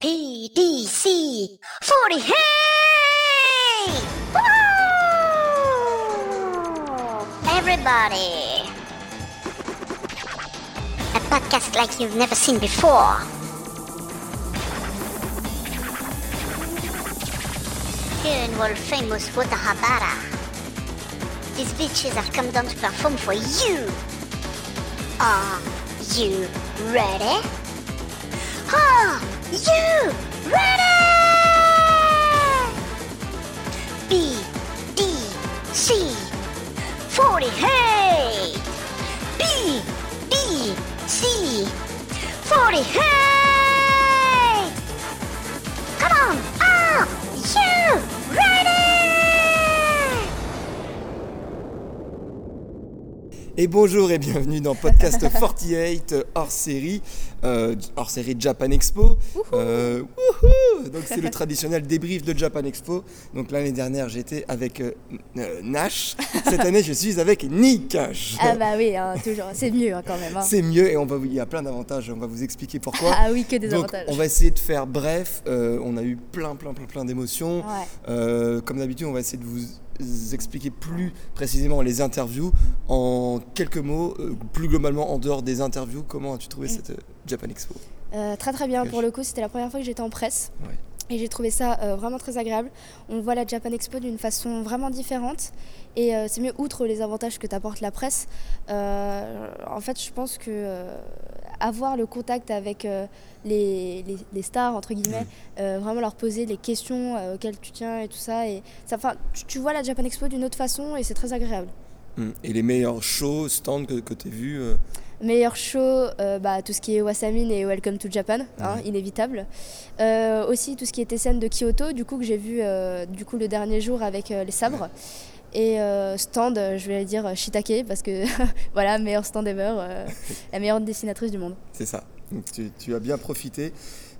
PDC 40 Hey! Everybody! A podcast like you've never seen before. Here in world famous Watahabara, these bitches have come down to perform for you. Are you ready? Are you ready? B D C. 48 B D C. 48 Et bonjour et bienvenue dans Podcast 48 euh, hors série, euh, hors série Japan Expo. Euh, wouhou Donc c'est le traditionnel débrief de Japan Expo. Donc l'année dernière j'étais avec euh, euh, Nash, cette année je suis avec Nikash. Ah bah oui, hein, toujours, c'est mieux hein, quand même. hein. C'est mieux et on va il y a plein d'avantages, on va vous expliquer pourquoi. Ah oui, que des Donc, avantages. on va essayer de faire bref. euh, on a eu plein, plein, plein, plein d'émotions. Ouais. Euh, comme d'habitude, on va essayer de vous expliquer plus précisément les interviews en quelques mots, euh, plus globalement en dehors des interviews. Comment as-tu Mm. trouvé cette euh, Japan Expo? Euh, très très bien pour le coup, c'était la première fois que j'étais en presse. Ouais. Et j'ai trouvé ça euh, vraiment très agréable. On voit la Japan Expo d'une façon vraiment différente. Et euh, c'est mieux, outre les avantages que t'apporte la presse. euh, en fait, je pense que euh, avoir le contact avec les, les- les stars, entre guillemets, euh, vraiment leur poser les questions auxquelles tu tiens et tout ça. Et ça tu, tu vois la Japan Expo d'une autre façon et c'est très agréable. Hum, Et les meilleurs shows, stands que, que tu as vus Meilleur show, euh, bah, tout ce qui est Wasamin et Welcome to Japan, hein, Ouais. inévitable. Euh, aussi tout ce qui était scène de Kyoto, du coup que j'ai vu euh, du coup le dernier jour avec les sabres. Et euh, stand, euh, je vais dire euh, Shiitake parce que voilà, meilleur stand ever, euh, la meilleure dessinatrice du monde. C'est ça. Donc, tu, tu as bien profité.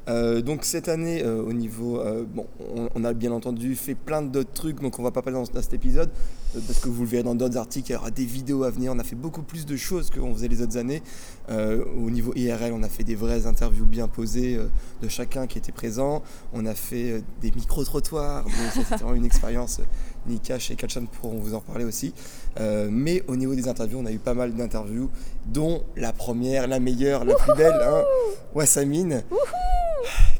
Euh, donc cette année, au niveau, bon, on, on a bien entendu fait plein d'autres trucs, donc on va pas parler dans, dans cet épisode parce que vous le verrez dans d'autres articles. Il y aura des vidéos à venir. On a fait beaucoup plus de choses qu'on faisait les autres années. Euh, au niveau IRL, on a fait des vraies interviews bien posées euh, de chacun qui était présent. On a fait euh, des micro trottoirs. Donc ça, c'était vraiment une expérience. Nikash et Kachan pourront vous en parler aussi. Euh, mais au niveau des interviews, on a eu pas mal d'interviews, dont la première, la meilleure, la plus belle, hein, Wassamine.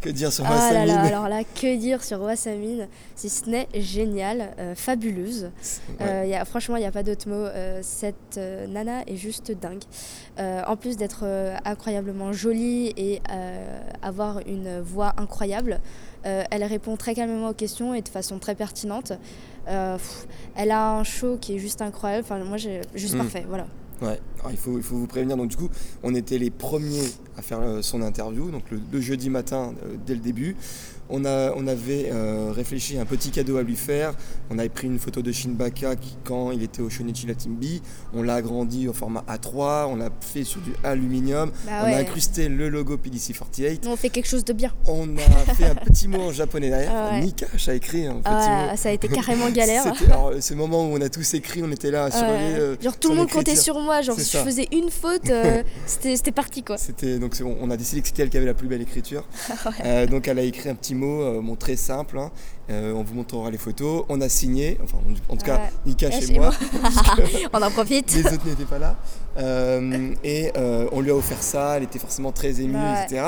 Que dire sur Ah Wassamine là, alors là, que dire sur Wasamin Si ce n'est génial, euh, fabuleuse. Ouais. Euh, y a, franchement, il n'y a pas d'autre mot. Euh, cette euh, nana est juste dingue. En plus d'être incroyablement jolie et avoir une voix incroyable, elle répond très calmement aux questions et de façon très pertinente. Pff, elle a un show qui est juste incroyable. Enfin, moi, j'ai juste Mm. parfait. Voilà. Ouais, alors il faut, il faut vous prévenir. Donc, du coup, on était les premiers à faire euh, son interview, donc le, le jeudi matin, euh, dès le début. On, a, on avait euh, réfléchi à un petit cadeau à lui faire. On avait pris une photo de Shinbaka qui, quand il était au Shonichi Latimbi. On l'a agrandi au format A3. On l'a fait sur du aluminium. Bah on a incrusté le logo PDC48. Nous, on fait quelque chose de bien. On a fait un petit mot en japonais derrière. Ah ouais. Nikash a écrit un petit Ah, mot. ça a été carrément galère. Alors, ce moment où on a tous écrit, on était là à surveiller. Euh, genre tout le monde comptait sur moi. Genre si je faisais une faute, euh, c'était parti quoi. C'était donc on a décidé que c'était elle qui avait la plus belle écriture. Euh, donc elle a écrit un petit mot, euh, bon, très simple. hein. Euh, on vous montrera les photos. On a signé, enfin en, en tout cas. Nika Ouais, chez moi. on en profite. Les autres n'étaient pas là. Euh, et euh, on lui a offert ça. Elle était forcément très émue, Ouais. etc.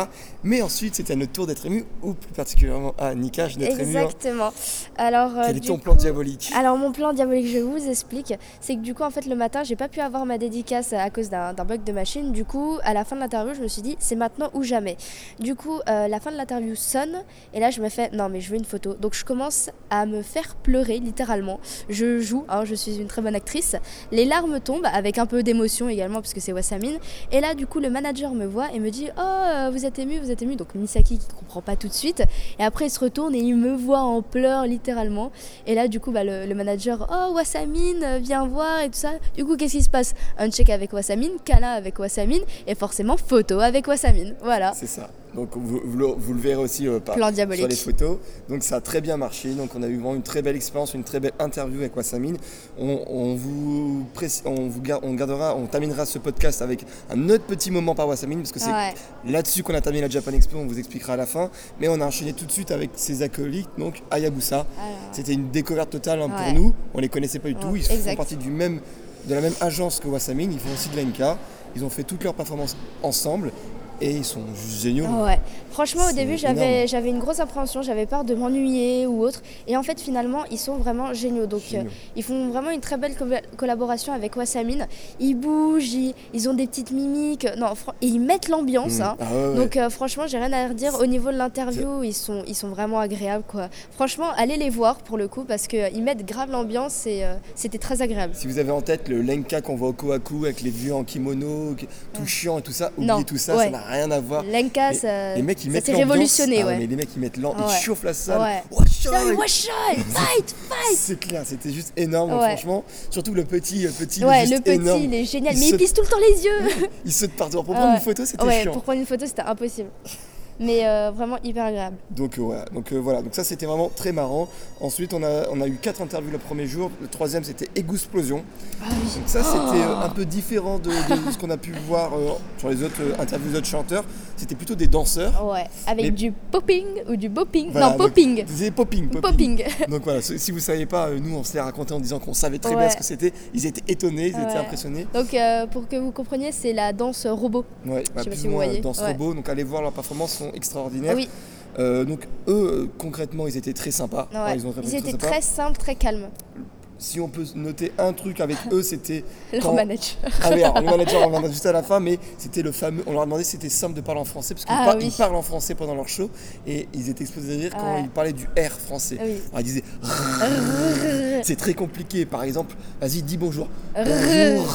Mais ensuite c'était à notre tour d'être ému, ou plus particulièrement à Nika d'être ému. hein. Exactement. Alors, euh, Quel est du ton coup- plan diabolique? Alors mon plan diabolique, je vous explique, c'est que du coup en fait le matin j'ai pas pu avoir ma dédicace à cause d'un bug de machine. Du coup à la fin de l'interview je me suis dit c'est maintenant ou jamais. Du coup la fin de l'interview sonne et là je me fais non mais je veux une photo. Donc je commence à me faire pleurer littéralement. Je joue, hein, je suis une très bonne actrice. Les larmes tombent avec un peu d'émotion également parce que c'est Wasamine. Et là du coup le manager me voit et me dit oh euh, vous êtes ému, vous êtes ému. Donc Misaki qui comprend pas tout de suite. Et après il se retourne et il me voit en pleurs littéralement. Et là, du coup, bah, le, manager, oh, Wasamine, euh, viens voir et tout ça. Du coup, qu'est-ce qui se passe? Un check avec Wasamine, Kala avec Wasamine, et forcément, photo avec Wasamine. Voilà. C'est ça. Donc vous, vous le, vous le verrez aussi euh, par- sur les photos. Donc ça a très bien marché. Donc on a eu vraiment une très belle expérience, une très belle interview avec Wassamine. On, on vous, on vous gar- on gardera, on terminera ce podcast avec un autre petit moment par Wassamine parce que c'est Ouais. là-dessus qu'on a terminé la Japan Expo. On vous expliquera à la fin. Mais on a enchaîné tout de suite avec ses acolytes, donc Hayabusa. Alors, C'était une découverte totale hein, pour nous. On les connaissait pas du tout. Ouais, Ils font partie du même, de la même agence que Wassamine. Ils font aussi de l'NK. Ils ont fait toutes leurs performances ensemble et ils sont juste géniaux. Ah ouais. Franchement, au début, j'avais, j'avais une grosse appréhension, j'avais peur de m'ennuyer ou autre. Et en fait, finalement, ils sont vraiment géniaux. Donc, Géniaux. euh, ils font vraiment une très belle co- collaboration avec Wasamine. Ils bougent, ils, ils ont des petites mimiques. Non, et ils mettent l'ambiance. Mm. hein. Ah ouais, ouais. Donc euh, franchement, j'ai rien à redire. Au niveau de l'interview, ils sont, ils sont vraiment agréables. Quoi. Franchement, allez les voir pour le coup parce qu'ils mettent grave l'ambiance et euh, c'était très agréable. Si vous avez en tête le Lenka qu'on voit au Kohaku avec les vieux en kimono, tout chiant et tout ça, oubliez Non, tout ça, ça n'a rien à voir. Lenka, Les- ça, les mecs ils ça mettent s'est l'ambiance. révolutionné. Ah ouais. mais les mecs ils mettent l'am- Ouais. ils chauffent la salle. Ouais. Out, fight, fight C'est clair, c'était juste énorme, Ouais. franchement. Surtout le petit, le petit, Ouais, le petit, énorme. il est génial. Il Mais se- il plisse tout le temps les yeux. Il saute partout. Pour prendre ouais. une photo, c'était ouais, chiant. pour prendre une photo, c'était impossible. Mais euh, vraiment hyper agréable. Donc euh, voilà, donc euh, voilà, donc ça c'était vraiment très marrant. Ensuite on a, on a eu quatre interviews le premier jour, le troisième c'était Egousplosion. Ah oui. Donc ça c'était euh, un peu différent de, de ce qu'on a pu voir sur les autres interviews d'autres chanteurs. C'était plutôt des danseurs. Ouais, avec Mais- du popping ou du bopping. Voilà, non, popping. C'était popping, popping. Popping. Donc voilà, si vous ne saviez pas, euh, nous on se l'est raconté en disant qu'on savait très bien ce que c'était. Ils étaient étonnés, ils étaient impressionnés. Donc euh, pour que vous compreniez, c'est la danse robot. Ouais, bah, sais pas plus si ou vous voyez. dans ce Ouais. robot. Donc allez voir leurs performances sont extraordinaires. Oui, Euh, donc eux euh, concrètement ils étaient très sympas. ouais. Ils ont ils étaient très simples, très calmes. Si on peut noter un truc avec eux, c'était Leur Quand- manager. Ah oui, alors, le manager, on en reviendra juste à la fin, mais c'était le fameux. On leur a demandé si c'était simple de parler en français, parce qu'ils Ah par- oui. parlent en français pendant leur show, et ils étaient exposés à rire quand ils parlaient du R français. Oui. Alors, ils disaient c'est très compliqué. Par exemple, vas-y, dis bonjour. Bonjour.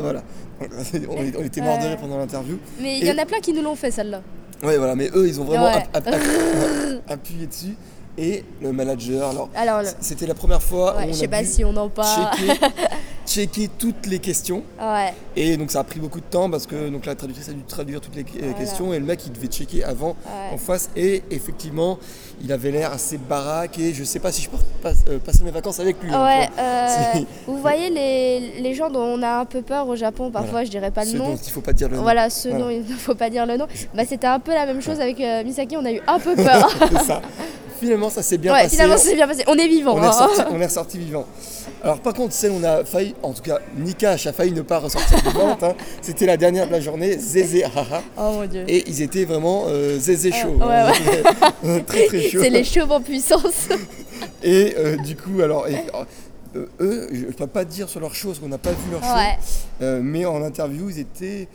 voilà. On, était morts de rire pendant l'interview. Mais il y en a plein qui nous l'ont fait celle-là. Ouais, voilà, mais eux, ils ont vraiment Ouais. app- app- app- appuyé dessus. Et le manager, alors, Alors, le- c'était la première fois ouais, où on je a sais pas dû si on en parle. checker, checker toutes les questions. Ouais. Et donc ça a pris beaucoup de temps parce que donc la traductrice a dû traduire toutes les euh, Voilà. questions et le mec il devait checker avant Ouais. qu'on fasse et effectivement il avait l'air assez baraque et je sais pas si je peux pas- euh, passer mes vacances avec lui. hein, Ouais, euh, vous voyez les, les gens dont on a un peu peur au Japon, parfois Voilà. je dirais pas le Ceux nom. dont il faut pas dire le nom. Voilà, ceux Voilà. dont il ne faut pas dire le nom. Bah, c'était un peu la même chose avec euh, Misaki, on a eu un peu peur. Ça. Finalement ça s'est bien ouais, passé. finalement c'est bien passé. On est vivant. on est, hein. ressorti, on est ressorti vivant. Alors par contre, celle où on a failli, en tout cas Nikash a failli ne pas ressortir vivante, hein, c'était la dernière de la journée, Zézé Haha. Oh mon dieu. Et ils étaient vraiment euh, Zézé chaud. ouais, hein. très très chaud. C'est les chauves en puissance. Et euh, du coup, alors, et, euh, eux, je ne peux pas dire sur leur show, parce qu'on n'a pas vu leur show, ouais. euh, mais en interview, ils étaient.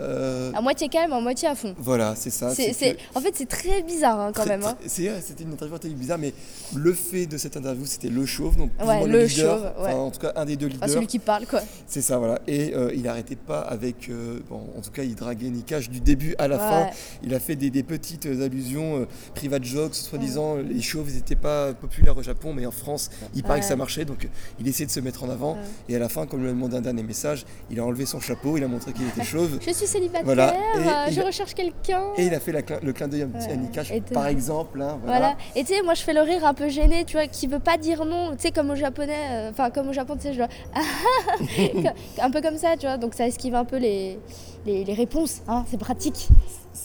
Euh, À moitié calme, à moitié à fond. voilà, c'est ça. Que- En fait, c'est très bizarre hein, quand très- même. hein. très- vrai, C'était une interview peu bizarre, mais le fait de cette interview, c'était le chauve, donc Ouais, le leader, chauve, ouais. en tout cas un des deux Enfin, leaders. celui qui parle, quoi. C'est ça, voilà. Et euh, il n'arrêtait pas avec. euh, bon, en tout cas, il draguait Nikash du début à la Ouais. fin. Il a fait des, des petites euh, allusions, euh, private jokes, soi-disant, euh, les chauves, n'étaient pas populaires au Japon, mais en France, il paraît que ça marchait. Donc, euh, il essayait de se mettre en avant. Et à la fin, comme il lui a demandé un dernier message, il a enlevé son chapeau, il a montré qu'il était chauve. Je suis célibataire, Voilà, et euh, je recherche quelqu'un. Et il a fait la le clin d'œil Ouais. à Nikash, par exemple. hein, Voilà. voilà. Et tu sais, moi je fais le rire un peu gêné, tu vois, qui veut pas dire non, tu sais, comme au japonais, euh, enfin comme au Japon, tu sais, je dois. un peu comme ça, tu vois, donc ça esquive un peu les, les, les réponses, hein, c'est pratique.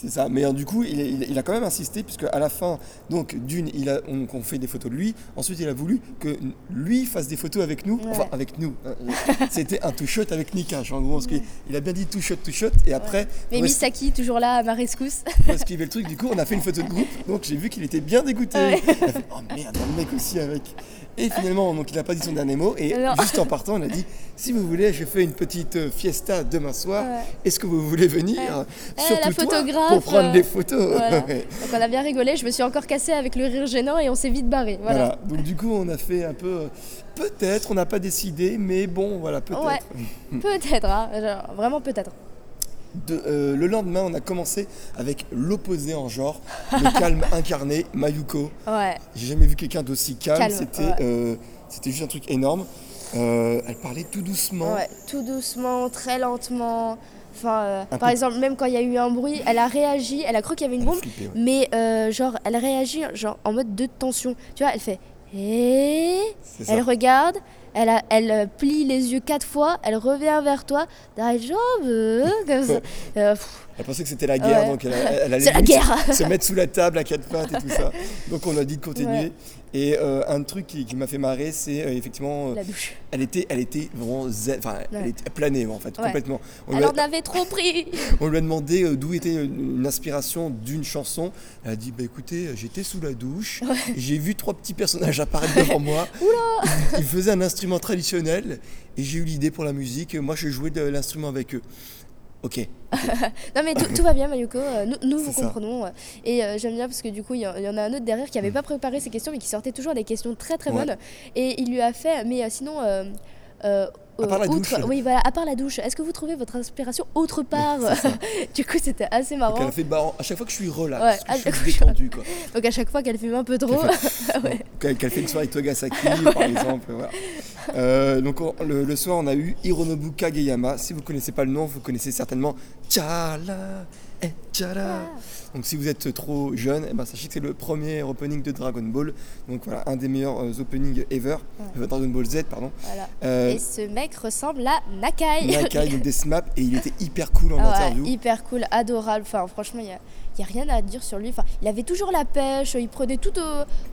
C'est ça, mais euh, du coup, il, il- il a quand même insisté, puisque à la fin, donc d'une, il a, on, on fait des photos de lui, ensuite il a voulu que lui fasse des photos avec nous, Ouais. enfin avec nous. hein. C'était un two-shot avec Nikash, en gros, parce il a bien dit two-shot, two-shot, et après, Mais pour es- Misaki, toujours là à ma rescousse. pour esquiver le truc, du coup, on a fait une photo de groupe, donc j'ai vu qu'il était bien dégoûté. Ouais. Il a fait, oh merde, le mec aussi avec. Et finalement, donc il n'a pas dit son dernier mot, et Non. juste en partant, il a dit si vous voulez, je fais une petite euh, fiesta demain soir, Ouais. est-ce que vous voulez venir Eh, Surtout la toi, photographe, pour prendre euh, des photos. Voilà. Ouais. Donc on a bien rigolé, je me suis encore cassée avec le rire gênant et on s'est vite barré. Voilà. Voilà. Donc du coup, on a fait un peu. euh, Peut-être, on n'a pas décidé, mais bon, voilà, peut-être. Ouais. Peut-être, hein, vraiment peut-être. De- euh, le lendemain, on a commencé avec l'opposé en genre, le calme incarné, Mayuko. Ouais. J'ai jamais vu quelqu'un d'aussi calme. Calme, C'était, ouais. euh, c'était juste un truc énorme. Euh, elle parlait tout doucement. Ouais, tout doucement, très lentement. Enfin, par peu. exemple, même quand il y a eu un bruit, elle a réagi, elle a cru qu'il y avait une bombe, Flippé, mais genre, elle réagit genre en mode de tension. Tu vois, elle fait et ça. elle regarde, elle, a- elle euh, plie les yeux quatre fois, elle revient vers toi, derrière jambes, euh, comme ça. Euh, Elle pensait que c'était la guerre, Ouais. donc elle, elle- elle allait la guerre. se- se mettre sous la table à quatre pattes et tout ça. Donc on a dit de continuer. Ouais. Et euh, un truc qui, qui m'a fait marrer, c'est euh, effectivement, euh, la douche. elle était, elle était vraiment, enfin, elle était planée en fait, Ouais. complètement. On a, en avait trop pris. on lui a demandé d'où était une, inspiration d'une chanson. Elle a dit, bah écoutez, j'étais sous la douche, j'ai vu trois petits personnages apparaître devant moi. Ils, ils faisaient un instrument traditionnel, et j'ai eu l'idée pour la musique. Moi, je jouais de l'instrument avec eux. Ok. Non mais tout, tout va bien Mayuko, Euh, nous, nous vous ça. comprenons. euh, Et euh, j'aime bien parce que du coup il y, y en a un autre derrière qui avait pas préparé ses questions mais qui sortait toujours des questions très très Mm. Ouais. bonnes. Et il lui a fait, mais sinon... euh, euh, À part la outre- douche. Oui voilà, à part la douche, est-ce que vous trouvez votre inspiration autre part Du coup c'était assez Donc marrant. elle fait, bah, à chaque fois que je suis relax, Ouais, que je suis détendu, quoi. Donc à chaque fois qu'elle fume un peu trop, Qu'elle qu'elle fait une soirée avec Togasaki, par exemple. voilà. Euh, donc on- le, le soir, on a eu Hironobu Kageyama. Si vous connaissez pas le nom, vous connaissez certainement Chala Chala. Donc si vous êtes trop jeune, eh ben, sachez que c'est le premier opening de Dragon Ball. Donc voilà, un des meilleurs euh, openings ever. Euh, Dragon Ball Z, pardon. voilà. Euh, Et ce mec ressemble à Nakai. Nakai, donc des SMAP, et il était hyper cool en Ah ouais, interview. hyper cool, adorable. Enfin, franchement, il n'y a, il y a rien à dire sur lui. Enfin, il avait toujours la pêche, il prenait tout,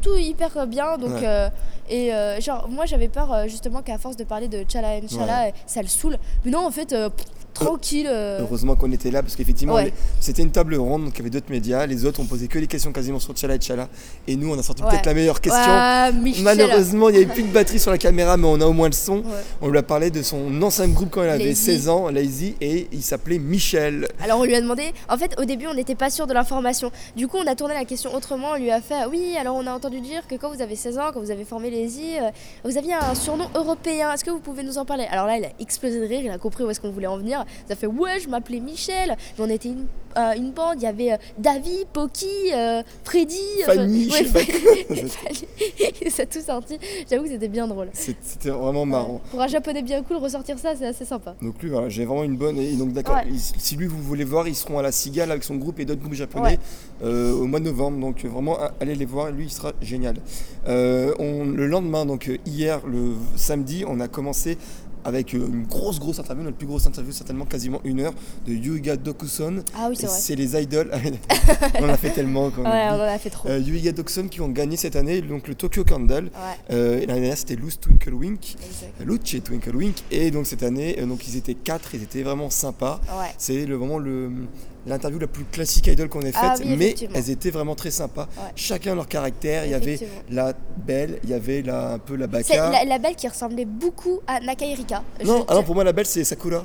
tout hyper bien. Donc, Ouais. euh, et euh, genre, moi j'avais peur justement qu'à force de parler de Chala Chala, euh, ça le saoule. Mais non, en fait, pff, tranquille. euh, Heureusement qu'on était là parce qu'effectivement Ouais. les- c'était une table ronde donc il y avait d'autres médias, les autres ont posé que des questions quasiment sur Chala et Chala et nous on a sorti Ouais. peut-être la meilleure question. Ouais. Malheureusement il n'y avait plus de batterie sur la caméra mais on a au moins le son. On lui a parlé de son ancien groupe quand il avait Lazy. 16 ans, Lazy, et il s'appelait Michel. Alors on lui a demandé, en fait au début on n'était pas sûr de l'information. Du coup on a tourné la question autrement, on lui a fait oui alors on a entendu dire que quand vous avez 16 ans, quand vous avez formé les I, euh, vous aviez un surnom européen, est-ce que vous pouvez nous en parler? Alors là il a explosé de rire, il a compris où est-ce qu'on voulait en venir. Il a fait ouais je m'appelais Michel, mais on était une, euh, une bande, il y avait euh, David, Poki, euh, Freddy, euh, Fanny, ouais, je sais. Il s'est tout sorti, j'avoue que c'était bien drôle. C'était vraiment marrant. Pour un japonais bien cool, ressortir ça c'est assez sympa. Donc lui, voilà, j'ai vraiment une bonne. Et donc d'accord, Ouais. si lui vous voulez voir, ils seront à la Cigale avec son groupe et d'autres groupes japonais euh, au mois de novembre. Donc vraiment, a- allez les voir, lui il sera génial. On, le lendemain, donc hier, le samedi, on a commencé avec euh, une grosse grosse interview, notre plus grosse interview certainement quasiment une heure de Yuiga Dokuson. Ah oui c'est vrai. c'est les idoles. on en a fait tellement. Quand Ouais on en a fait trop. euh, Yuiga Dokuson qui ont gagné cette année donc le Tokyo Candle. Ouais, Euh, L'année dernière c'était Loose Twinkle Wink. Luch et Twinkle Wink. Et donc cette année, euh, donc ils étaient quatre, ils étaient vraiment sympas. Ouais. C'est le, vraiment le, l'interview la plus classique idol qu'on ait faite, Ah oui, mais elles étaient vraiment très sympas. Ouais. Chacun leur caractère. Il y avait la belle, il y avait la, un peu la baka. la, la belle qui ressemblait beaucoup à Nakairika. Non, ah non, pour moi la belle c'est Sakura.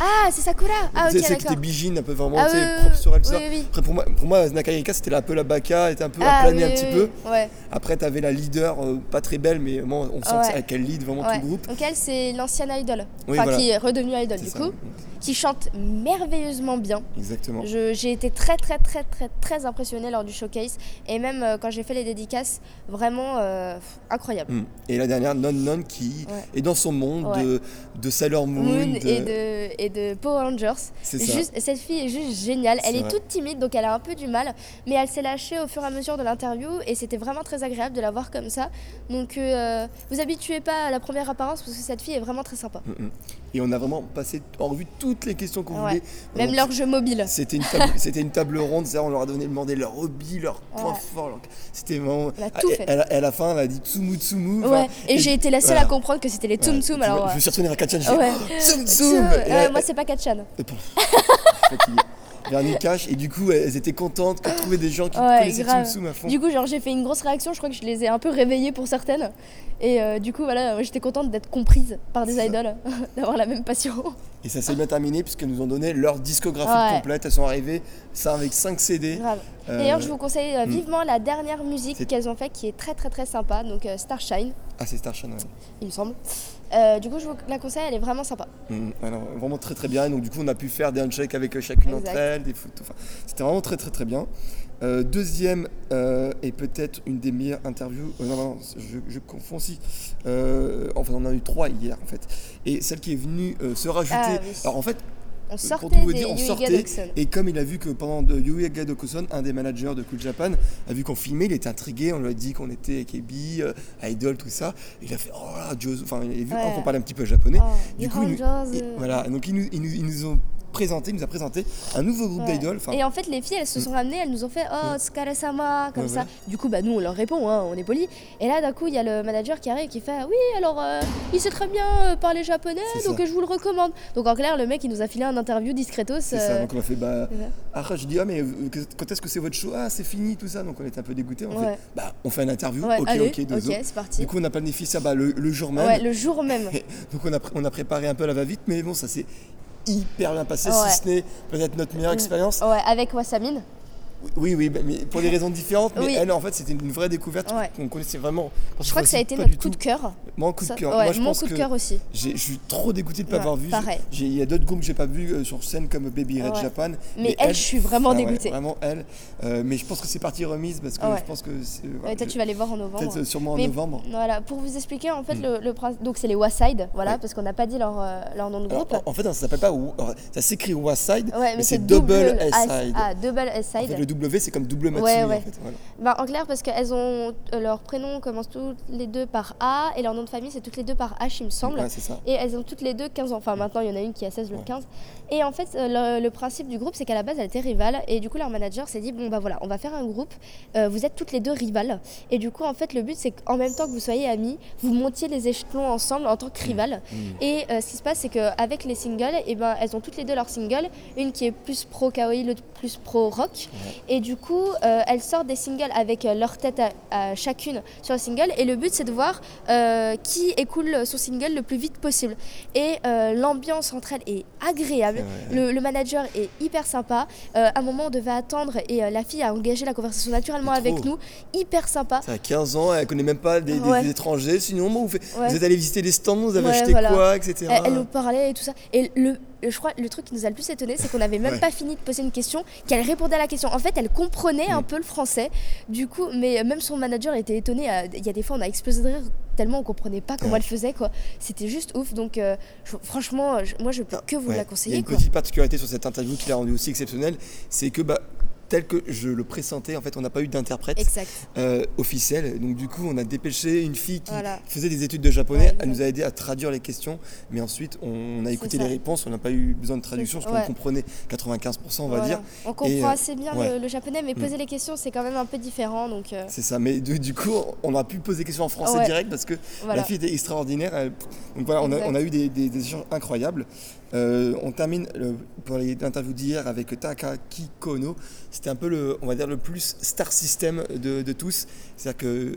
Ah, c'est Sakura Ah, ok, c'est était bigine, un peu vraiment Ah, oui, propre sur elle. Oui, oui. Après pour moi, pour moi Nakarika c'était un peu la baka, elle était un peu Ah, aplanée oui, un petit peu. Ouais. Après t'avais la leader, euh, pas très belle, mais on sent que Ouais. qu'elle lead vraiment ouais. tout le groupe. Donc, elle, c'est l'ancienne idol. Oui, enfin, voilà. qui est redevenue idol, C'est du ça. coup. Qui chante merveilleusement bien. Exactement. J'ai été très, très, très, très, très impressionnée lors du showcase. Et même euh, quand j'ai fait les dédicaces, vraiment euh, incroyable. Mm. Et la dernière, Non Non, qui est dans son monde de, de Sailor Moon. Moon de- et, de, et de Power Rangers. C'est ça. Juste, cette fille est juste géniale. Elle est toute timide, donc elle a un peu du mal, mais elle s'est lâchée au fur et à mesure de l'interview et c'était vraiment très agréable de la voir comme ça. Donc, euh, vous habituez pas à la première apparence parce que cette fille est vraiment très sympa. Mm, mm. Et on a vraiment passé en revue toutes les questions qu'on Ouais. voulait. Même Donc, leur jeu mobile. C'était une, table, c'était une table ronde, on leur a donné, demandé leur hobby, points Ouais. forts. leur- C'était vraiment. On a tout et, fait. elle et à la fin, elle a dit Tsumu Tsumu. Ouais, et, j'ai été la seule voilà. à comprendre que c'était les Tsum. Tsum. Alors, Je me suis retourné vers Kachan, j'ai Ouais. dit Tsum Tsum. Euh, moi, c'est pas Katchan. et. Vernis du coup, elles étaient contentes de trouver des gens qui Ouais, connaissaient. Tsum à fond. Du coup, genre, j'ai fait une grosse réaction. Je crois que je les ai un peu réveillées pour certaines. Et euh, du coup, voilà, moi, j'étais contente d'être comprise par des idoles, d'avoir la même passion. Et ça s'est bien terminé puisqu'elles nous ont donné leur discographie Ouais. complète. Elles sont arrivées, ça avec 5 CD. Euh, D'ailleurs, je vous conseille euh, hmm. vivement la dernière musique qu'elles ont fait qui est très très très sympa, donc euh, Starshine, Ah, c'est Starshine, ouais. il me semble. Euh, du coup, je vous la conseille, elle est vraiment sympa. Mm, alors, vraiment très très bien. Et donc du coup, on a pu faire des handshakes avec euh, chacune d'entre elles, des photos. Enfin, c'était vraiment très très très bien. Euh, deuxième euh, et peut-être une des meilleures interviews. non, non, je, je confonds. Euh, enfin, on en a eu trois hier en fait. Et celle qui est venue se rajouter. Ah, oui. Alors en fait. On pour sortait tout vous des dire, on sortait. Dokusen. Et comme il a vu que pendant de Yuiga Dokusen, un des managers de Cool Japan, a vu qu'on filmait, il était intrigué, on lui a dit qu'on était Kebi, euh, Idol, tout ça. Il a fait oh là, Joe, enfin, il a vu qu'on parlait un petit peu japonais. Oh, Du coup, il euh, voilà, donc ils nous, ils nous- ils nous ont présenté, il nous a présenté un nouveau groupe Ouais. d'idoles. Et en fait, les filles, elles se sont ramenées, elles nous ont fait Oh, Tsukare-sama, comme Ouais, ça. ouais. Du coup, bah, nous, on leur répond, hein, on est poli. Et là, d'un coup, il y a le manager qui arrive qui fait Oui, alors, euh, il sait très bien euh, parler japonais, C'est donc ça. euh, je vous le recommande. Donc, en clair, le mec, il nous a filé un interview discretos. c'est ça, euh, donc on a fait bah. c'est. Après, je dis, ah, mais euh, quand est-ce que c'est votre show? Ah, c'est fini, tout ça. Donc on était un peu dégoûtés. On fait, bah, on fait une interview. Ok, allez, ok, deux c'est parti. Du coup, on a planifié ça bah, le, le jour même. Ouais, le jour même. Donc on a, on a préparé un peu la va-vite, mais bon, ça s'est hyper bien passé, Ouais. si ce n'est peut-être notre meilleure expérience. Ouais, avec Wasamine. Oui, oui, mais pour des raisons différentes. Mais Oui. elle, en fait, c'était une vraie découverte Ouais. qu'on connaissait vraiment. Je crois que ça a été notre coup de cœur. Mon coup de cœur. ouais, Moi, je mon pense coup de cœur aussi. j'ai- je suis trop dégoûté de ne pas Ouais, avoir vu. Il y a d'autres groupes que j'ai pas vus euh, sur scène comme Baby Red. Japan. Mais elle, je suis vraiment ah dégoûtée. vraiment elle. Euh, mais je pense que c'est partie remise parce que je pense que. je- tu vas les voir en novembre. Peut-être euh, sûrement en Mais novembre. Voilà, pour vous expliquer, en fait, Mm. le, le. Donc, c'est les Waside, voilà, parce qu'on n'a pas dit leur, leur nom de groupe. en, fait, ça s'appelle pas. Ça s'écrit Waside, mais c'est double S-side. Ah, double En S-side. W, c'est comme double Matsumi. Ouais, ouais. En fait, voilà. Bah, en clair, parce qu'elles ont. euh, leurs prénoms commencent tous les deux par A et leur nom de famille, c'est toutes les deux par H, il me semble. Ouais, c'est ça. Et elles ont toutes les deux 15 ans. Enfin, maintenant, il y en a une qui a 16, l'autre Ouais. 15. Et en fait, euh, le, le principe du groupe, c'est qu'à la base, elles étaient rivales. Et du coup, leur manager s'est dit bon, bah voilà, on va faire un groupe. Euh, vous êtes toutes les deux rivales. Et du coup, en fait, le but, c'est qu'en même temps que vous soyez amis, vous montiez les échelons ensemble en tant que rivales. Mm. Et euh, ce qui se passe, c'est qu'avec les singles, et ben, elles ont toutes les deux leurs singles. Une qui est plus pro kawaii, l'autre plus pro rock. Et du coup, euh, elles sortent des singles avec euh, leur tête à, à chacune sur le single. Et le but, c'est de voir euh, qui écoule son single le plus vite possible. Et euh, l'ambiance entre elles est agréable. Le, le manager est hyper sympa. À un moment, on devait attendre et la fille a engagé la conversation naturellement avec nous. Hyper sympa. Ça a 15 ans, elle connaît même pas des, des- Ouais. des étrangers. Sinon, vous, faites- Ouais. vous êtes allé visiter les stands, vous avez Ouais, acheté voilà. quoi, etc. Elle, elle nous parlait et tout ça. Et le- je crois le truc qui nous a le plus étonné, c'est qu'on n'avait même Ouais. pas fini de poser une question, qu'elle répondait à la question. En fait, elle comprenait un Mm. peu le français. Du coup, mais même son manager était étonné. euh, Il y a des fois, on a explosé de rire tellement on comprenait pas comment Ouais. elle faisait quoi. C'était juste ouf. Donc, euh, je- franchement, je- moi, je peux que vous Ouais. la Il y a conseiller une quoi. petite particularité sur cette interview qui l'a rendu aussi exceptionnelle, c'est que bah, tel que je le pressentais, en fait, on n'a pas eu d'interprète euh, officiel. Donc du coup, on a dépêché une fille qui Voilà. faisait des études de japonais. Ouais, elle nous a aidé à traduire les questions, mais ensuite on a écouté les réponses. On n'a pas eu besoin de traduction, parce qu'on ouais. comprenait 95%, on va dire. On comprend Et, euh, assez bien le, le japonais, mais Mm. poser les questions, c'est quand même un peu différent. Donc, euh, C'est ça. Mais du, du coup, on a pu poser des questions en français direct parce que voilà. la fille était extraordinaire. Elle- Donc voilà, on a, Exact. on a eu des, des, des échanges incroyables. Euh, on termine le- pour l'interview d'hier avec Takaki Kono. C'était un peu le, on va dire le plus star system de, de tous. C'est-à-dire que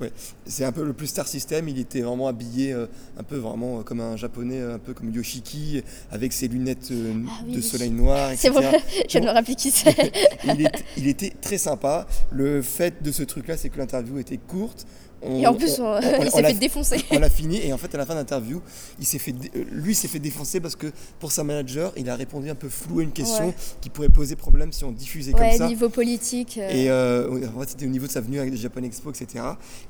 ouais, c'est un peu le plus star system. Il était vraiment habillé euh, un peu vraiment euh, comme un japonais, un peu comme Yoshiki, avec ses lunettes euh, Ah oui, de soleil noir, C'est bon, je de me rappeler qui c'est. il, est- il était très sympa. Le fait de ce truc-là, c'est que l'interview était courte. On- Et en plus, on- on- on- il s'est fait défoncer. on l'a fini et en fait à la fin de l'interview, il s'est fait, euh, lui s'est fait défoncer parce que pour sa manager, il a répondu un peu flou à une question Ouais. qui pourrait poser problème si on diffusait Ouais, comme ça. niveau politique. euh, Et euh, en fait, c'était au niveau de sa venue avec le Japan Expo, etc.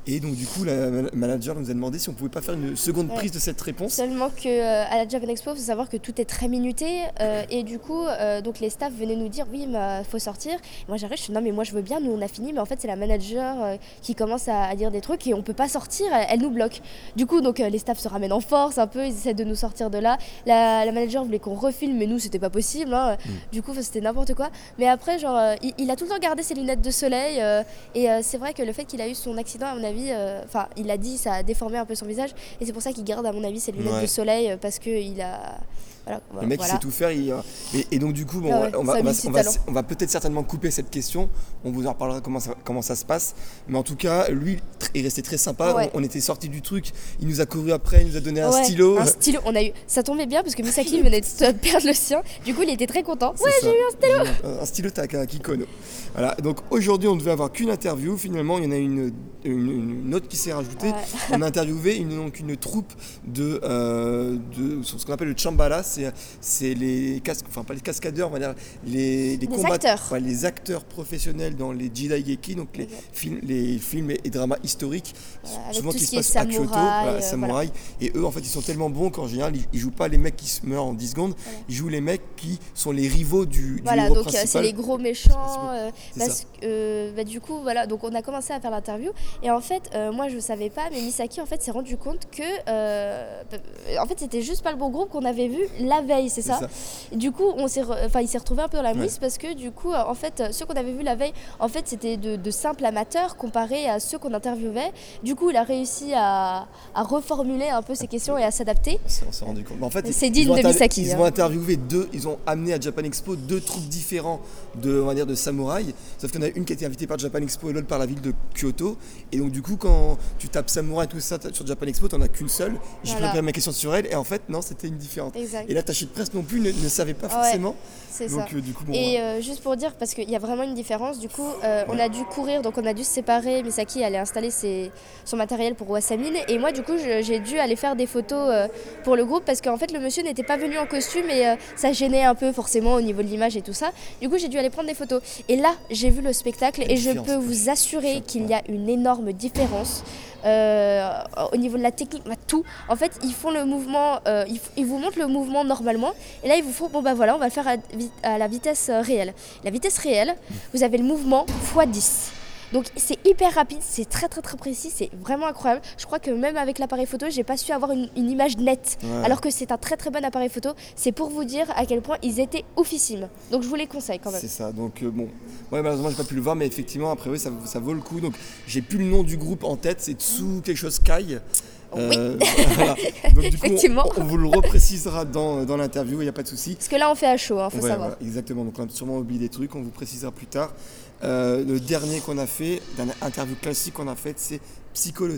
Et donc du coup, la ma- manager nous a demandé si on pouvait pas faire une seconde Ouais. prise de cette réponse. Seulement que euh, à la Japan Expo, il faut savoir que tout est très minuté et du coup, donc les staffs venaient nous dire oui, il faut sortir. Moi j'arrive, je fais non mais moi je veux bien, nous on a fini, mais en fait c'est la manager qui commence à, à dire des trucs et on peut pas sortir, elle, elle nous bloque. Du coup donc euh, les staffs se ramènent en force un peu, ils essaient de nous sortir de là. La, la manager voulait qu'on refilme, mais nous c'était pas possible. hein. Du coup c'était n'importe quoi. Mais après genre euh, il, il a tout le temps gardé ses lunettes de soleil euh, et c'est vrai que le fait qu'il a eu son accident à mon avis, enfin il a dit ça a déformé un peu son visage et c'est pour ça qu'il garde à mon avis ses lunettes Ouais. de soleil parce que il a voilà, Le mec, il sait tout faire. il, euh, et, et donc, du coup, bon, Ah ouais, on va, ça on va, multi on va- talent. on va peut-être certainement couper cette question. On vous en reparlera comment ça, comment ça se passe. Mais en tout cas, lui, il restait très sympa. Ouais. On, était sorti du truc. Il nous a couru après. Il nous a donné un stylo. Un stylo, on a eu. Ça tombait bien parce que Misaki venait de perdre le sien. Du coup, il était très content. C'est Ouais, ça. j'ai eu un stylo. Un, un stylo Takaki Kono. Voilà. Donc aujourd'hui, on devait avoir qu'une interview. Finalement, il y en a une, une, une autre qui s'est rajoutée. On a interviewé une, donc une troupe de, euh, de ce qu'on appelle le chambala. C'est, les casques, enfin pas les cascadeurs, on va dire les, combattants- acteurs. les acteurs professionnels dans les Jidaigeki, donc les films, les films et, dramas historiques historique, Voilà, souvent qui se qui est passe à Kyoto, voilà, euh, samouraï. Et eux, en fait, ils sont tellement bons qu'en général, ils, ils jouent pas les mecs qui se meurent en 10 secondes, ils jouent les mecs qui sont les rivaux du, du Voilà, donc euh, c'est les gros méchants. euh, parce euh, bah, du coup, voilà, donc on a commencé à faire l'interview. Et en fait, moi je savais pas, mais Misaki en fait s'est rendu compte que. euh, en fait, c'était juste pas le bon groupe qu'on avait vu la veille, c'est ça, ça. Et Du coup, on s'est enfin, il s'est retrouvé un peu dans la Ouais. mouise parce que du coup, en fait, ceux qu'on avait vus la veille, en fait, c'était de, de simples amateurs comparés à ceux qu'on interviewait. Du coup, il a réussi à, à reformuler un peu ses questions et à s'adapter. On s'est- rendu compte. Mais en fait, C'est digne de Misaki, Ils hein. ont interviewé deux, ils ont amené à Japan Expo deux troupes différents de, on va dire, de samouraïs. Sauf qu'il y en a une qui a été invitée par Japan Expo et l'autre par la ville de Kyoto. Et donc, du coup, quand tu tapes samouraï tout ça sur Japan Expo, t'en as qu'une seule. J'ai Voilà. préparé ma question sur elle et en fait, non, c'était une différente. Exact. Et là, Tachit Press non plus ne, ne savait pas Ouais, forcément. C'est ça. donc, euh, du coup, bon. Et euh, juste pour dire, parce qu'il y a vraiment une différence, du coup, euh, on a dû courir, donc on a dû se séparer. Misaki allait installer ses- son matériel pour Wasamine. Et moi, du coup, j'ai dû aller faire des photos pour le groupe parce qu'en fait, le monsieur n'était pas venu en costume et ça gênait un peu forcément au niveau de l'image et tout ça. Du coup, j'ai dû aller prendre des photos. Et là, j'ai vu le spectacle et je peux vous assurer qu'il y a une énorme différence. au niveau de la technique, bah, tout. En fait, ils font le mouvement, ils vous montrent le mouvement normalement, et là ils vous font, bon bah voilà, on va le faire à, la vitesse euh, réelle. La vitesse réelle, vous avez le mouvement x 10. Donc c'est hyper rapide, c'est très très très précis, c'est vraiment incroyable. Je crois que même avec l'appareil photo, j'ai pas su avoir une, une image nette, Ouais. alors que c'est un très très bon appareil photo. C'est pour vous dire à quel point ils étaient oufissimes. Donc je vous les conseille quand même. C'est ça, donc euh, bon. Ouais, malheureusement, j'ai pas pu le voir, mais effectivement, après, oui, ça, ça vaut le coup. Donc, j'ai plus le nom du groupe en tête, c'est Tsu quelque chose Kai. Euh, voilà. Donc, du coup, on- Effectivement. on, vous le reprécisera dans, dans l'interview, il n'y a pas de souci. Parce que là on fait à chaud, hein, faut Ouais, savoir. voilà, exactement, donc on a sûrement oublié des trucs, on vous précisera plus tard. Euh, le dernier qu'on a fait, dernière interview classique qu'on a faite, c'est Psycho le.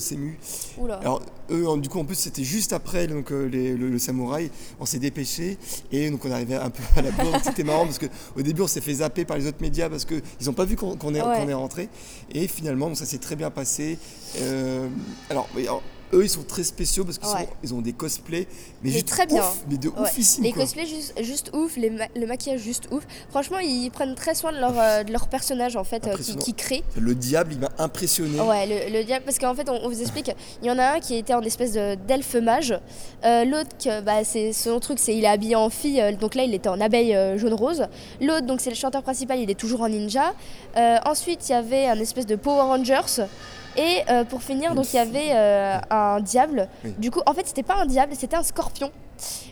Oula. Alors eux, du coup, en plus, c'était juste après donc, euh, les- le, le samouraï. On s'est dépêché et donc on arrivait un peu à la bourre. C'était marrant parce qu'au début, on s'est fait zapper par les autres médias parce qu'ils n'ont pas vu qu'on est, Ouais. qu'on est rentré. Et finalement, donc, ça s'est très bien passé. Euh, alors, oui, alors, eux, ils sont très spéciaux parce qu'ils Ouais. sont- ils ont des cosplays, mais, Mais juste très bien. ouf, mais de Ouais. oufissime. Les quoi. cosplays juste, juste ouf, les ma- le maquillage juste ouf. Franchement, ils prennent très soin de leur, euh, de leur personnage en fait, euh, qui, qui créent. Le diable, il m'a impressionné. Ouais, le, le diable, parce qu'en fait, on, on vous explique, il y en a un qui était en espèce de- d'elfe mage, euh, l'autre, bah, c'est son truc, c'est il est habillé en fille, donc là il était en abeille euh, jaune-rose. L'autre, donc c'est le chanteur principal, il est toujours en ninja. Ensuite, il y avait un espèce de Power Rangers. Et euh, pour finir, donc il y avait euh, un diable. Oui. Du coup, en fait, c'était pas un diable, c'était un scorpion.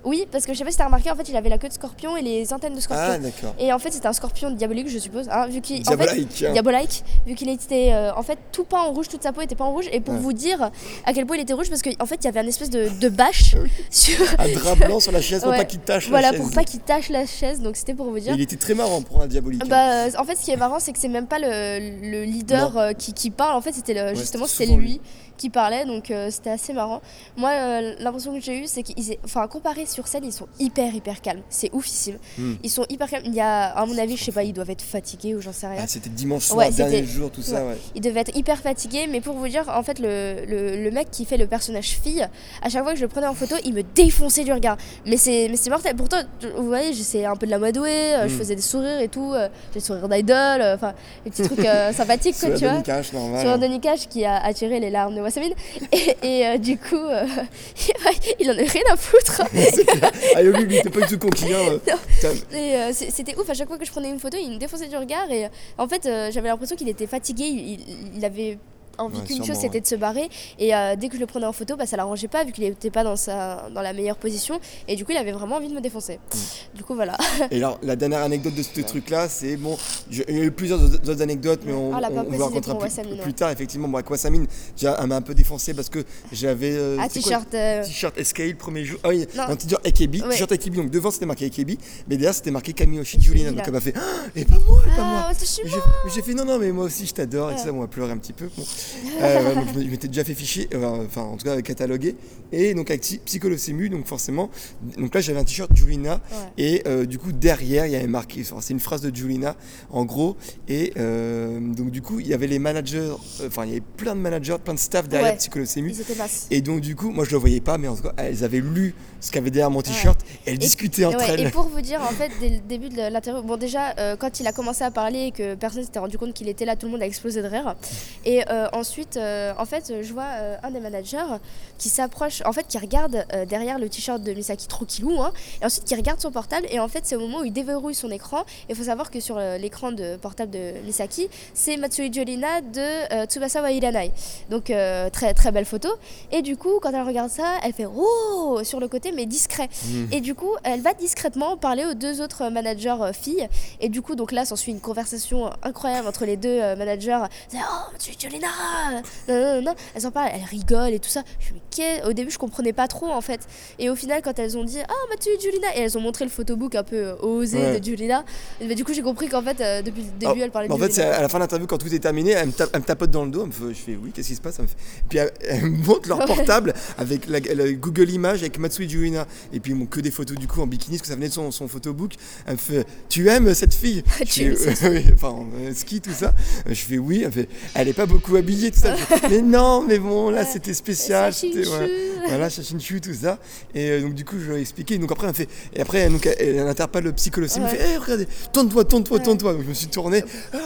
Oui, parce que je sais pas si t'as remarqué, en fait, il avait la queue de scorpion et les antennes de scorpion. Ah, d'accord. et en fait, c'était un scorpion diabolique, je suppose, hein, vu qu'il en fait, Diabolique. hein. Diabolike, vu qu'il était euh, en fait tout peint en rouge, toute sa peau était peint en rouge. Et pour Ouais. vous dire à quel point il était rouge, parce qu'en en fait il y avait un espèce de, de bâche sur. Un drap blanc sur la chaise pour Ouais. pas qu'il tâche voilà, la chaise. pour pas qu'il tache la chaise, donc c'était pour vous Et dire. il était très marrant pour un diabolique. hein. Bah, euh, en fait, ce qui est marrant, c'est que c'est même pas le, le leader euh, qui, qui parle. En fait, c'était le- justement souvent lui qui parlait, donc euh, c'était assez marrant. Moi, euh, l'impression que j'ai eue, c'est qu'ils, est- enfin, comparé sur scène, ils sont hyper hyper calmes. C'est oufissime. Hmm. Ils sont hyper calmes. Il y a, à mon avis, je sais pas, ils doivent être fatigués ou j'en sais rien. Ah, c'était dimanche soir, Ouais, dernier jour, tout ça, ouais. Il devait être hyper fatigué, mais pour vous dire, en fait, le, le, le mec qui fait le personnage fille, à chaque fois que je le prenais en photo, il me défonçait du regard. Mais c'est mais c'est mortel. Pourtant, vous voyez, j'essayais un peu de l'amadouer, euh, je Mm. faisais des sourires et tout, euh, j'ai le sourire d'idol, euh, enfin, des petits trucs euh, sympathiques, quoi, tu la vois. Cash, normal. Sur un Denis Cash qui a attiré les larmes de Wassamine. Et, et, euh, du coup, euh, il en avait rien à foutre. Ah, oui, lui, il était pas du tout conquillant. euh. C'était ouf, à chaque fois que je prenais une photo, il me défonçait du regard et en fait euh, j'avais l'impression qu'il était fatigué, il- il avait envie Ouais, qu'une chose c'était de se barrer et euh, dès que je le prenais en photo bah, ça l'arrangeait pas vu qu'il était pas dans, sa, dans la meilleure position et du coup il avait vraiment envie de me défoncer. Mm. Du coup voilà. Et alors, la dernière anecdote de ce truc-là, c'est bon. je- il y a eu plusieurs autres anecdotes, mais on, Ah, on l'a on- précisé racontera plus, Wassamine, plus ouais. tard. Effectivement, bon, avec Wassamine, déjà, elle m'a un peu défoncé parce que j'avais. euh, Ah t-shirt. euh, T-shirt Escape, premier jour. Ah oui, Non. un t-shirt Ekebi. Ouais. T-shirt Ekebi, donc devant c'était marqué Ekebi, mais derrière c'était marqué Kamiyoshi Julina. Donc elle m'a fait Et pas moi, et pas moi. Ah moi. j'ai- fait non, non, mais moi aussi je t'adore et ça, on va pleurer un petit peu. Bon. Euh, donc je m'étais déjà fait ficher, euh, enfin en tout cas catalogué. Et donc avec Psy- Psycholosému, donc forcément, donc là j'avais un t-shirt Julina Ouais. et euh, du coup derrière il y avait marqué, c'est une phrase de Julina en gros. Et donc du coup il y avait les managers, enfin il y avait plein de managers, plein de staff derrière Ouais. Et donc du coup moi je le voyais pas, mais en tout cas elles avaient lu ce qu'il y avait derrière mon t-shirt et elles discutaient entre elles. et pour vous dire, en fait, dès le début de l'interview, bon, déjà, quand il a commencé à parler et que personne s'était rendu compte qu'il était là, tout le monde a explosé de rire. Et euh, ensuite, euh, en fait, je vois euh, un des managers qui s'approche, en fait, qui regarde euh, derrière le t-shirt de Misaki tranquillou, hein, et ensuite qui regarde son portable. Et en fait, c'est au moment où il déverrouille son écran. Il faut savoir que sur l'écran de portable de Misaki, c'est Matsui Jolina de Tsubasa wa Iranai. Donc très très belle photo. Et du coup, quand elle regarde ça, elle fait oh sur le côté, mais discret. Mmh. Et du coup, elle va discrètement parler aux deux autres managers euh, filles. Et du coup, donc là, s'ensuit une conversation incroyable entre les deux euh, managers. Oh, Jolina non, non, non, non. Elles en parlent, elles rigolent et tout ça. Je me Au début, je comprenais pas trop en fait. Et au final, quand elles ont dit Ah, Matsui Julina, et elles ont montré le photobook un peu euh, osé Ouais. de Julina, et bah, du coup, j'ai compris qu'en fait, euh, depuis le début, Alors, elle parlait bah, de en fait, Julina. à la fin de l'interview, quand tout est terminé, elle me, tape- elle me tapote dans le dos. Elle me fait, je fais oui, qu'est-ce qui se passe Elle me fait- Puis elle, elle me montre leur Ouais. portable avec la, la Google Images avec Matsui Juina. Et puis ils m'ont que des photos du coup en bikini, parce que ça venait de son, son photobook. Elle me fait Tu aimes cette fille? Tu fais, Oui, enfin, euh, ski, tout ça. Je fais oui. Elle fait Elle est pas beaucoup habillée, tout ça. Mais non, mais bon, là c'était spécial. C'était-. Voilà, Chachinchu, tout ça. Et euh, donc, du coup, je lui ai expliqué. Donc, après, elle me fait. Et après, donc, elle, elle interpelle le psychologue. Elle me fait Hé, regardez, tourne-toi, tourne-toi, tourne-toi. Donc, je me suis tourné. Ah,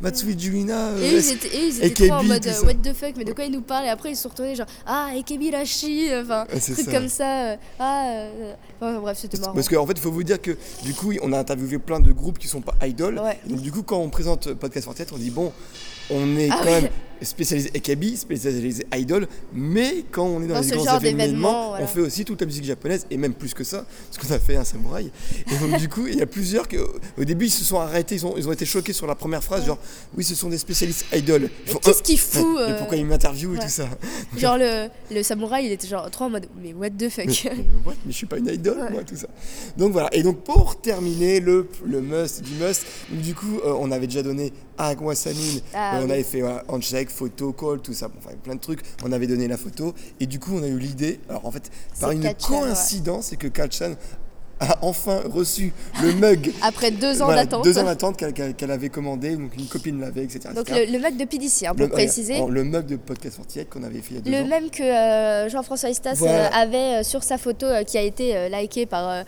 Matsui Julina. euh, Et est-ce- ils étaient, et ils étaient trop en mode euh, what the fuck, mais de quoi ils nous parlent? Et après, ils se sont retournés genre Ah, Ekebirashi, enfin, Ouais, c'est trucs ça. comme ça. euh, ah, euh, enfin, bref, c'était marrant. Parce qu'en fait, il faut vous dire que du coup, on a interviewé plein de groupes qui sont pas idoles. Ouais. Donc, du coup, quand on présente Podcast Fortiette, on dit bon, on est Ah quand même spécialisé AKB, spécialisé idol, mais quand on est dans, Dans les ce grands genre événements, voilà. on fait aussi toute la musique japonaise et même plus que ça, parce qu'on a fait un samouraï. Et donc, du coup, il y a plusieurs que, au début, ils se sont arrêtés, ils ont, ils ont été choqués sur la première phrase, genre, oui, ce sont des spécialistes idol. Mais qu'est-ce oh, qu'il fout Mais euh, pourquoi ils m'interviewent et ouais. tout ça Genre, le, le samouraï, il était genre trop en mode Mais what the fuck mais, mais what mais je suis pas une idole, Ouais. moi, tout ça. Donc voilà. Et donc pour terminer, le, le must du must, donc, du coup, euh, on avait déjà donné à Ah euh, on avait fait voilà, handshake, photo, call, tout ça, bon, enfin plein de trucs. On avait donné la photo. Et du coup, on a eu l'idée. Alors en fait, par une ouais. coïncidence, c'est que Kalchan a enfin reçu le mug. Après deux ans Voilà, d'attente. Deux ans d'attente qu'elle qu'elle avait commandé, donc une copine l'avait, etc. Donc etc. le, le mug de PDC, hein, pour Le- préciser. alors, le mug de podcast Fortiette qu'on avait fait il y a deux Le ans. même que euh, Jean-François Estas Voilà. euh, avait euh, sur sa photo euh, qui a été euh, likée par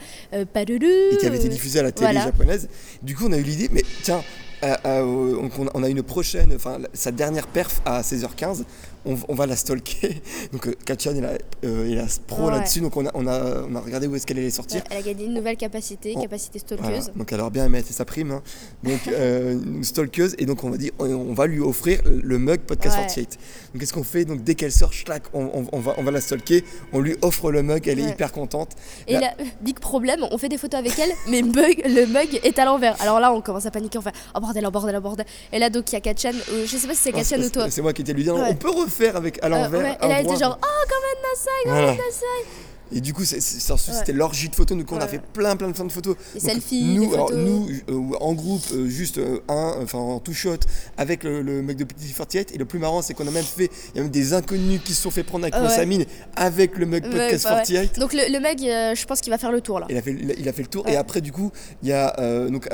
Padoulou. et qui avait été diffusé à la télé Voilà. japonaise. Du coup, on a eu l'idée, mais tiens, euh, euh, on, on a une prochaine, enfin sa dernière perf à 16h15, on, on va la stalker. Donc euh, Katchan est la, euh, est la pro Ouais. là-dessus, donc on a, on, a, on a regardé où est-ce qu'elle allait sortir. Ouais, elle a gagné une nouvelle capacité, Oh, capacité Voilà. stalkeuse. Donc elle aura bien aimé sa prime. hein. Donc euh, une stalkeuse et donc on va dire on, va lui offrir le mug podcast Ouais. 48. Donc qu'est-ce qu'on fait? Donc dès qu'elle sort, schlac, on, va, on va la stalker, on lui offre le mug, elle est hyper contente. Et Là- là, big problème, on fait des photos avec elle, mais mug, le mug est à l'envers. Alors là, on commence à paniquer, on fait oh bordel, oh bordel, oh bordel. Et là, donc il y a Katchan, euh, je sais pas si c'est Non, Katchan c'est- ou toi. C'est moi qui étais lui Ouais. on peut refaire avec à Euh, l'envers. ouais, Et là, elle était genre oh, quand même, Nasai, même, Nasai. Et du coup, c'était l'orgie de photos. Donc, on a fait plein, plein, plein de photos. Des Donc, selfies, nous, des alors, photos. nous euh, en groupe, euh, juste euh, un, enfin en two shot, avec le, le mec de Petit 48. Et le plus marrant, c'est qu'on a même fait, il y a même des inconnus qui se sont fait prendre avec Ah ouais. Avec le mec Podcast bah. 48. Donc le, euh, je pense qu'il va faire le tour là. Il a, fait, il, a, il a fait le tour et après du coup il y a donc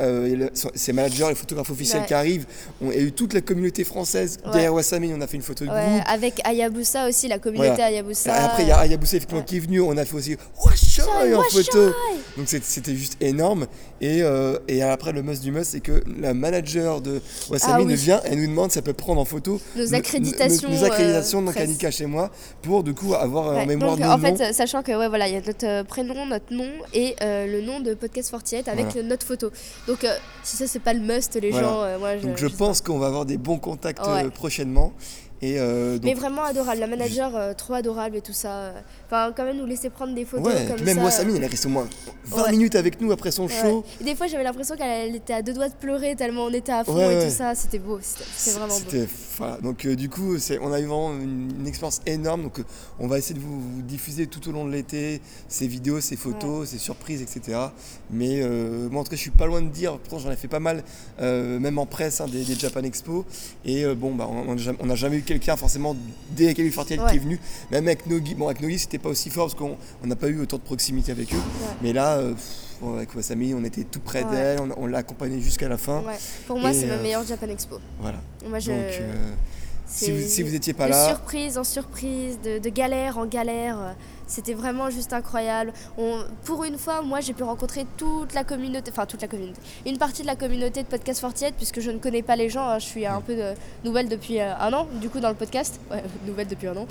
ses managers, les photographes officiels qui arrivent. On, il y a eu toute la communauté française derrière Wasamine. On a fait une photo de groupe. avec Ayabusa aussi, la communauté Voilà. Ayabusa. Et après il y a Ayabusa effectivement qui est venu. On a fait aussi Washai en photo. Donc c'est- c'était juste énorme. Et, euh, et après, le must du must, c'est que la manager de Wasamine Ah oui. vient et nous demande si elle peut prendre en photo Nos accréditations, nos, nos accréditations euh, donc presse. Annika chez moi, pour du coup avoir euh, en mémoire donc, nos en noms. fait, euh, sachant que ouais, voilà, il y a notre euh, prénom, notre nom et euh, le nom de Podcast 48 avec Voilà. notre photo. Donc, euh, si ça c'est pas le must, les Voilà. gens, euh, moi, je, donc je pense qu'on va avoir des bons contacts euh, Ouais. prochainement. Et euh, Mais vraiment adorable, la manager euh, trop adorable et tout ça. Enfin, quand même nous laisser prendre des photos ouais, comme même ça. Wasamine, elle est restée au moins 20 Ouais. minutes avec nous après son Ouais. show. Et des fois, j'avais l'impression qu'elle elle était à deux doigts de pleurer tellement on était à fond et tout ça. C'était beau, c'était vraiment beau. Voilà. Donc euh, du coup, on a eu vraiment une, une expérience énorme. Donc on va essayer de vous, vous diffuser tout au long de l'été ces vidéos, ces photos, ces surprises, etc. Mais moi en tout cas, je suis pas loin de dire. Pourtant, j'en ai fait pas mal, même en presse, hein, des, des Japan Expo. Et bon, bah, on n'a jamais, on n'a jamais eu quelqu'un forcément dès Kelly Fortier Ouais. qui est venu. Même avec Nogi, bon avec Nogi, c'était pas aussi fort parce qu'on on n'a pas eu autant de proximité avec eux. Mais là. euh, pff, avec Wasami, on était tout près d'elle, on, on l'a accompagnée jusqu'à la fin. Pour moi, c'est ma euh, meilleure Japan Expo. Voilà. Moi, je. Donc, euh, si vous, si vous étiez pas de là, surprise en surprise, de, de galère en galère. C'était vraiment juste incroyable. On- pour une fois, moi, j'ai pu rencontrer toute la communauté, enfin toute la communauté, une partie de la communauté de Podcast 48, puisque je ne connais pas les gens. hein. Je suis un peu nouvelle depuis euh, un an, du coup, dans le podcast. Ouais, nouvelle depuis un an.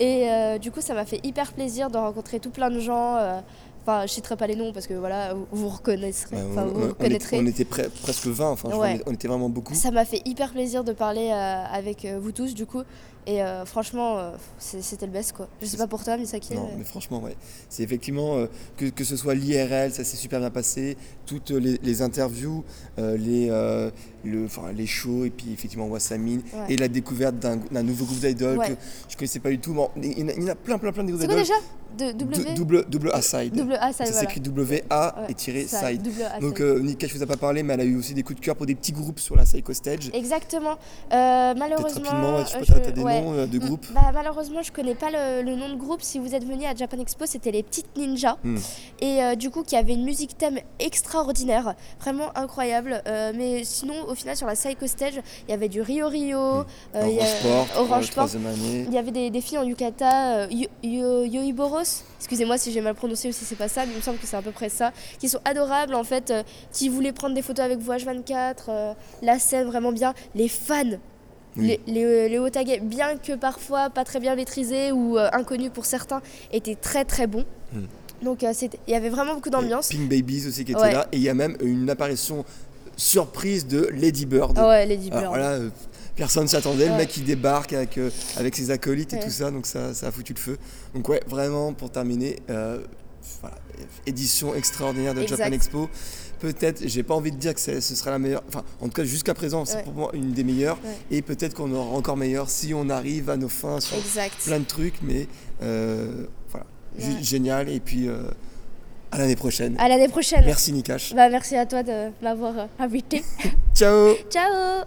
Et euh, du coup, ça m'a fait hyper plaisir de rencontrer tout plein de gens. euh, Enfin, je citerai pas les noms parce que voilà, vous, reconnaîtrez. Ouais, Enfin, on, vous on- reconnaîtrez. était, on était pre- presque 20, enfin, crois Ouais. est- on était vraiment beaucoup. Ça m'a fait hyper plaisir de parler euh, avec euh, vous tous du coup. Et euh, franchement, euh, c'était le best quoi. Je sais pas pour toi, mais ça qui Non, mais franchement, ouais. C'est effectivement euh, que, que ce soit l'IRL, ça s'est super bien passé. Toutes les, les interviews, les, le, les shows, et puis effectivement Wassamine, Ouais. et la découverte d'un nouveau groupe d'idoles que je connaissais pas du tout. Bon, il, y en a, a plein, plein, plein de groupes C'est quoi déjà de, W Double, double A-side. Double A, ça, s'écrit W-A Ouais, et tiré side. A, Donc euh, Nika, je vous ai pas parlé, mais elle a eu aussi des coups de cœur pour des petits groupes sur la Psycho Stage. Exactement. Euh, malheureusement. rapidement, tu je- t'as des ouais. noms euh, de Mm, groupes bah, malheureusement, je connais pas le, le nom de groupe. Si vous êtes venu à Japan Expo, c'était les Petites Ninjas. Hmm. Et euh, du coup, qui avait une musique thème extraordinaire, vraiment incroyable. Euh, mais sinon, au final, sur la Psycho Stage, il y avait du Rio Rio, il y Orange a- Sport, Sport. Il y avait des, des filles en yukata, euh, yo, yo- yoiboros, excusez-moi si j'ai mal prononcé ou si c'est pas ça, mais il me semble que c'est à peu près ça, qui sont adorables en fait, euh, qui voulaient prendre des photos avec vous H24, euh, la scène vraiment bien, les fans. Oui. Les, les, les Otage, bien que parfois pas très bien maîtrisés ou euh, inconnus pour certains, étaient très très bons. Mm. Donc euh, il y avait vraiment beaucoup d'ambiance. Pink Babies aussi qui était Ouais. là. Et il y a même une apparition surprise de Lady Bird. Ah ouais, Lady Bird. Alors personne ne s'attendait. Le mec, il débarque avec, euh, avec ses acolytes et tout ça, donc ça, ça a foutu le feu. Donc, ouais, vraiment, pour terminer, euh, édition extraordinaire de. Japan Expo. Peut-être, j'ai pas envie de dire que ce sera la meilleure, enfin, en tout cas, jusqu'à présent, c'est pour moi une des meilleures. Et peut-être qu'on aura encore meilleure si on arrive à nos fins sur plein de trucs, mais euh, voilà, génial. Et puis, à l'année prochaine. À l'année prochaine. Merci, Nikash. Bah, merci à toi de m'avoir invité. Ciao. Ciao.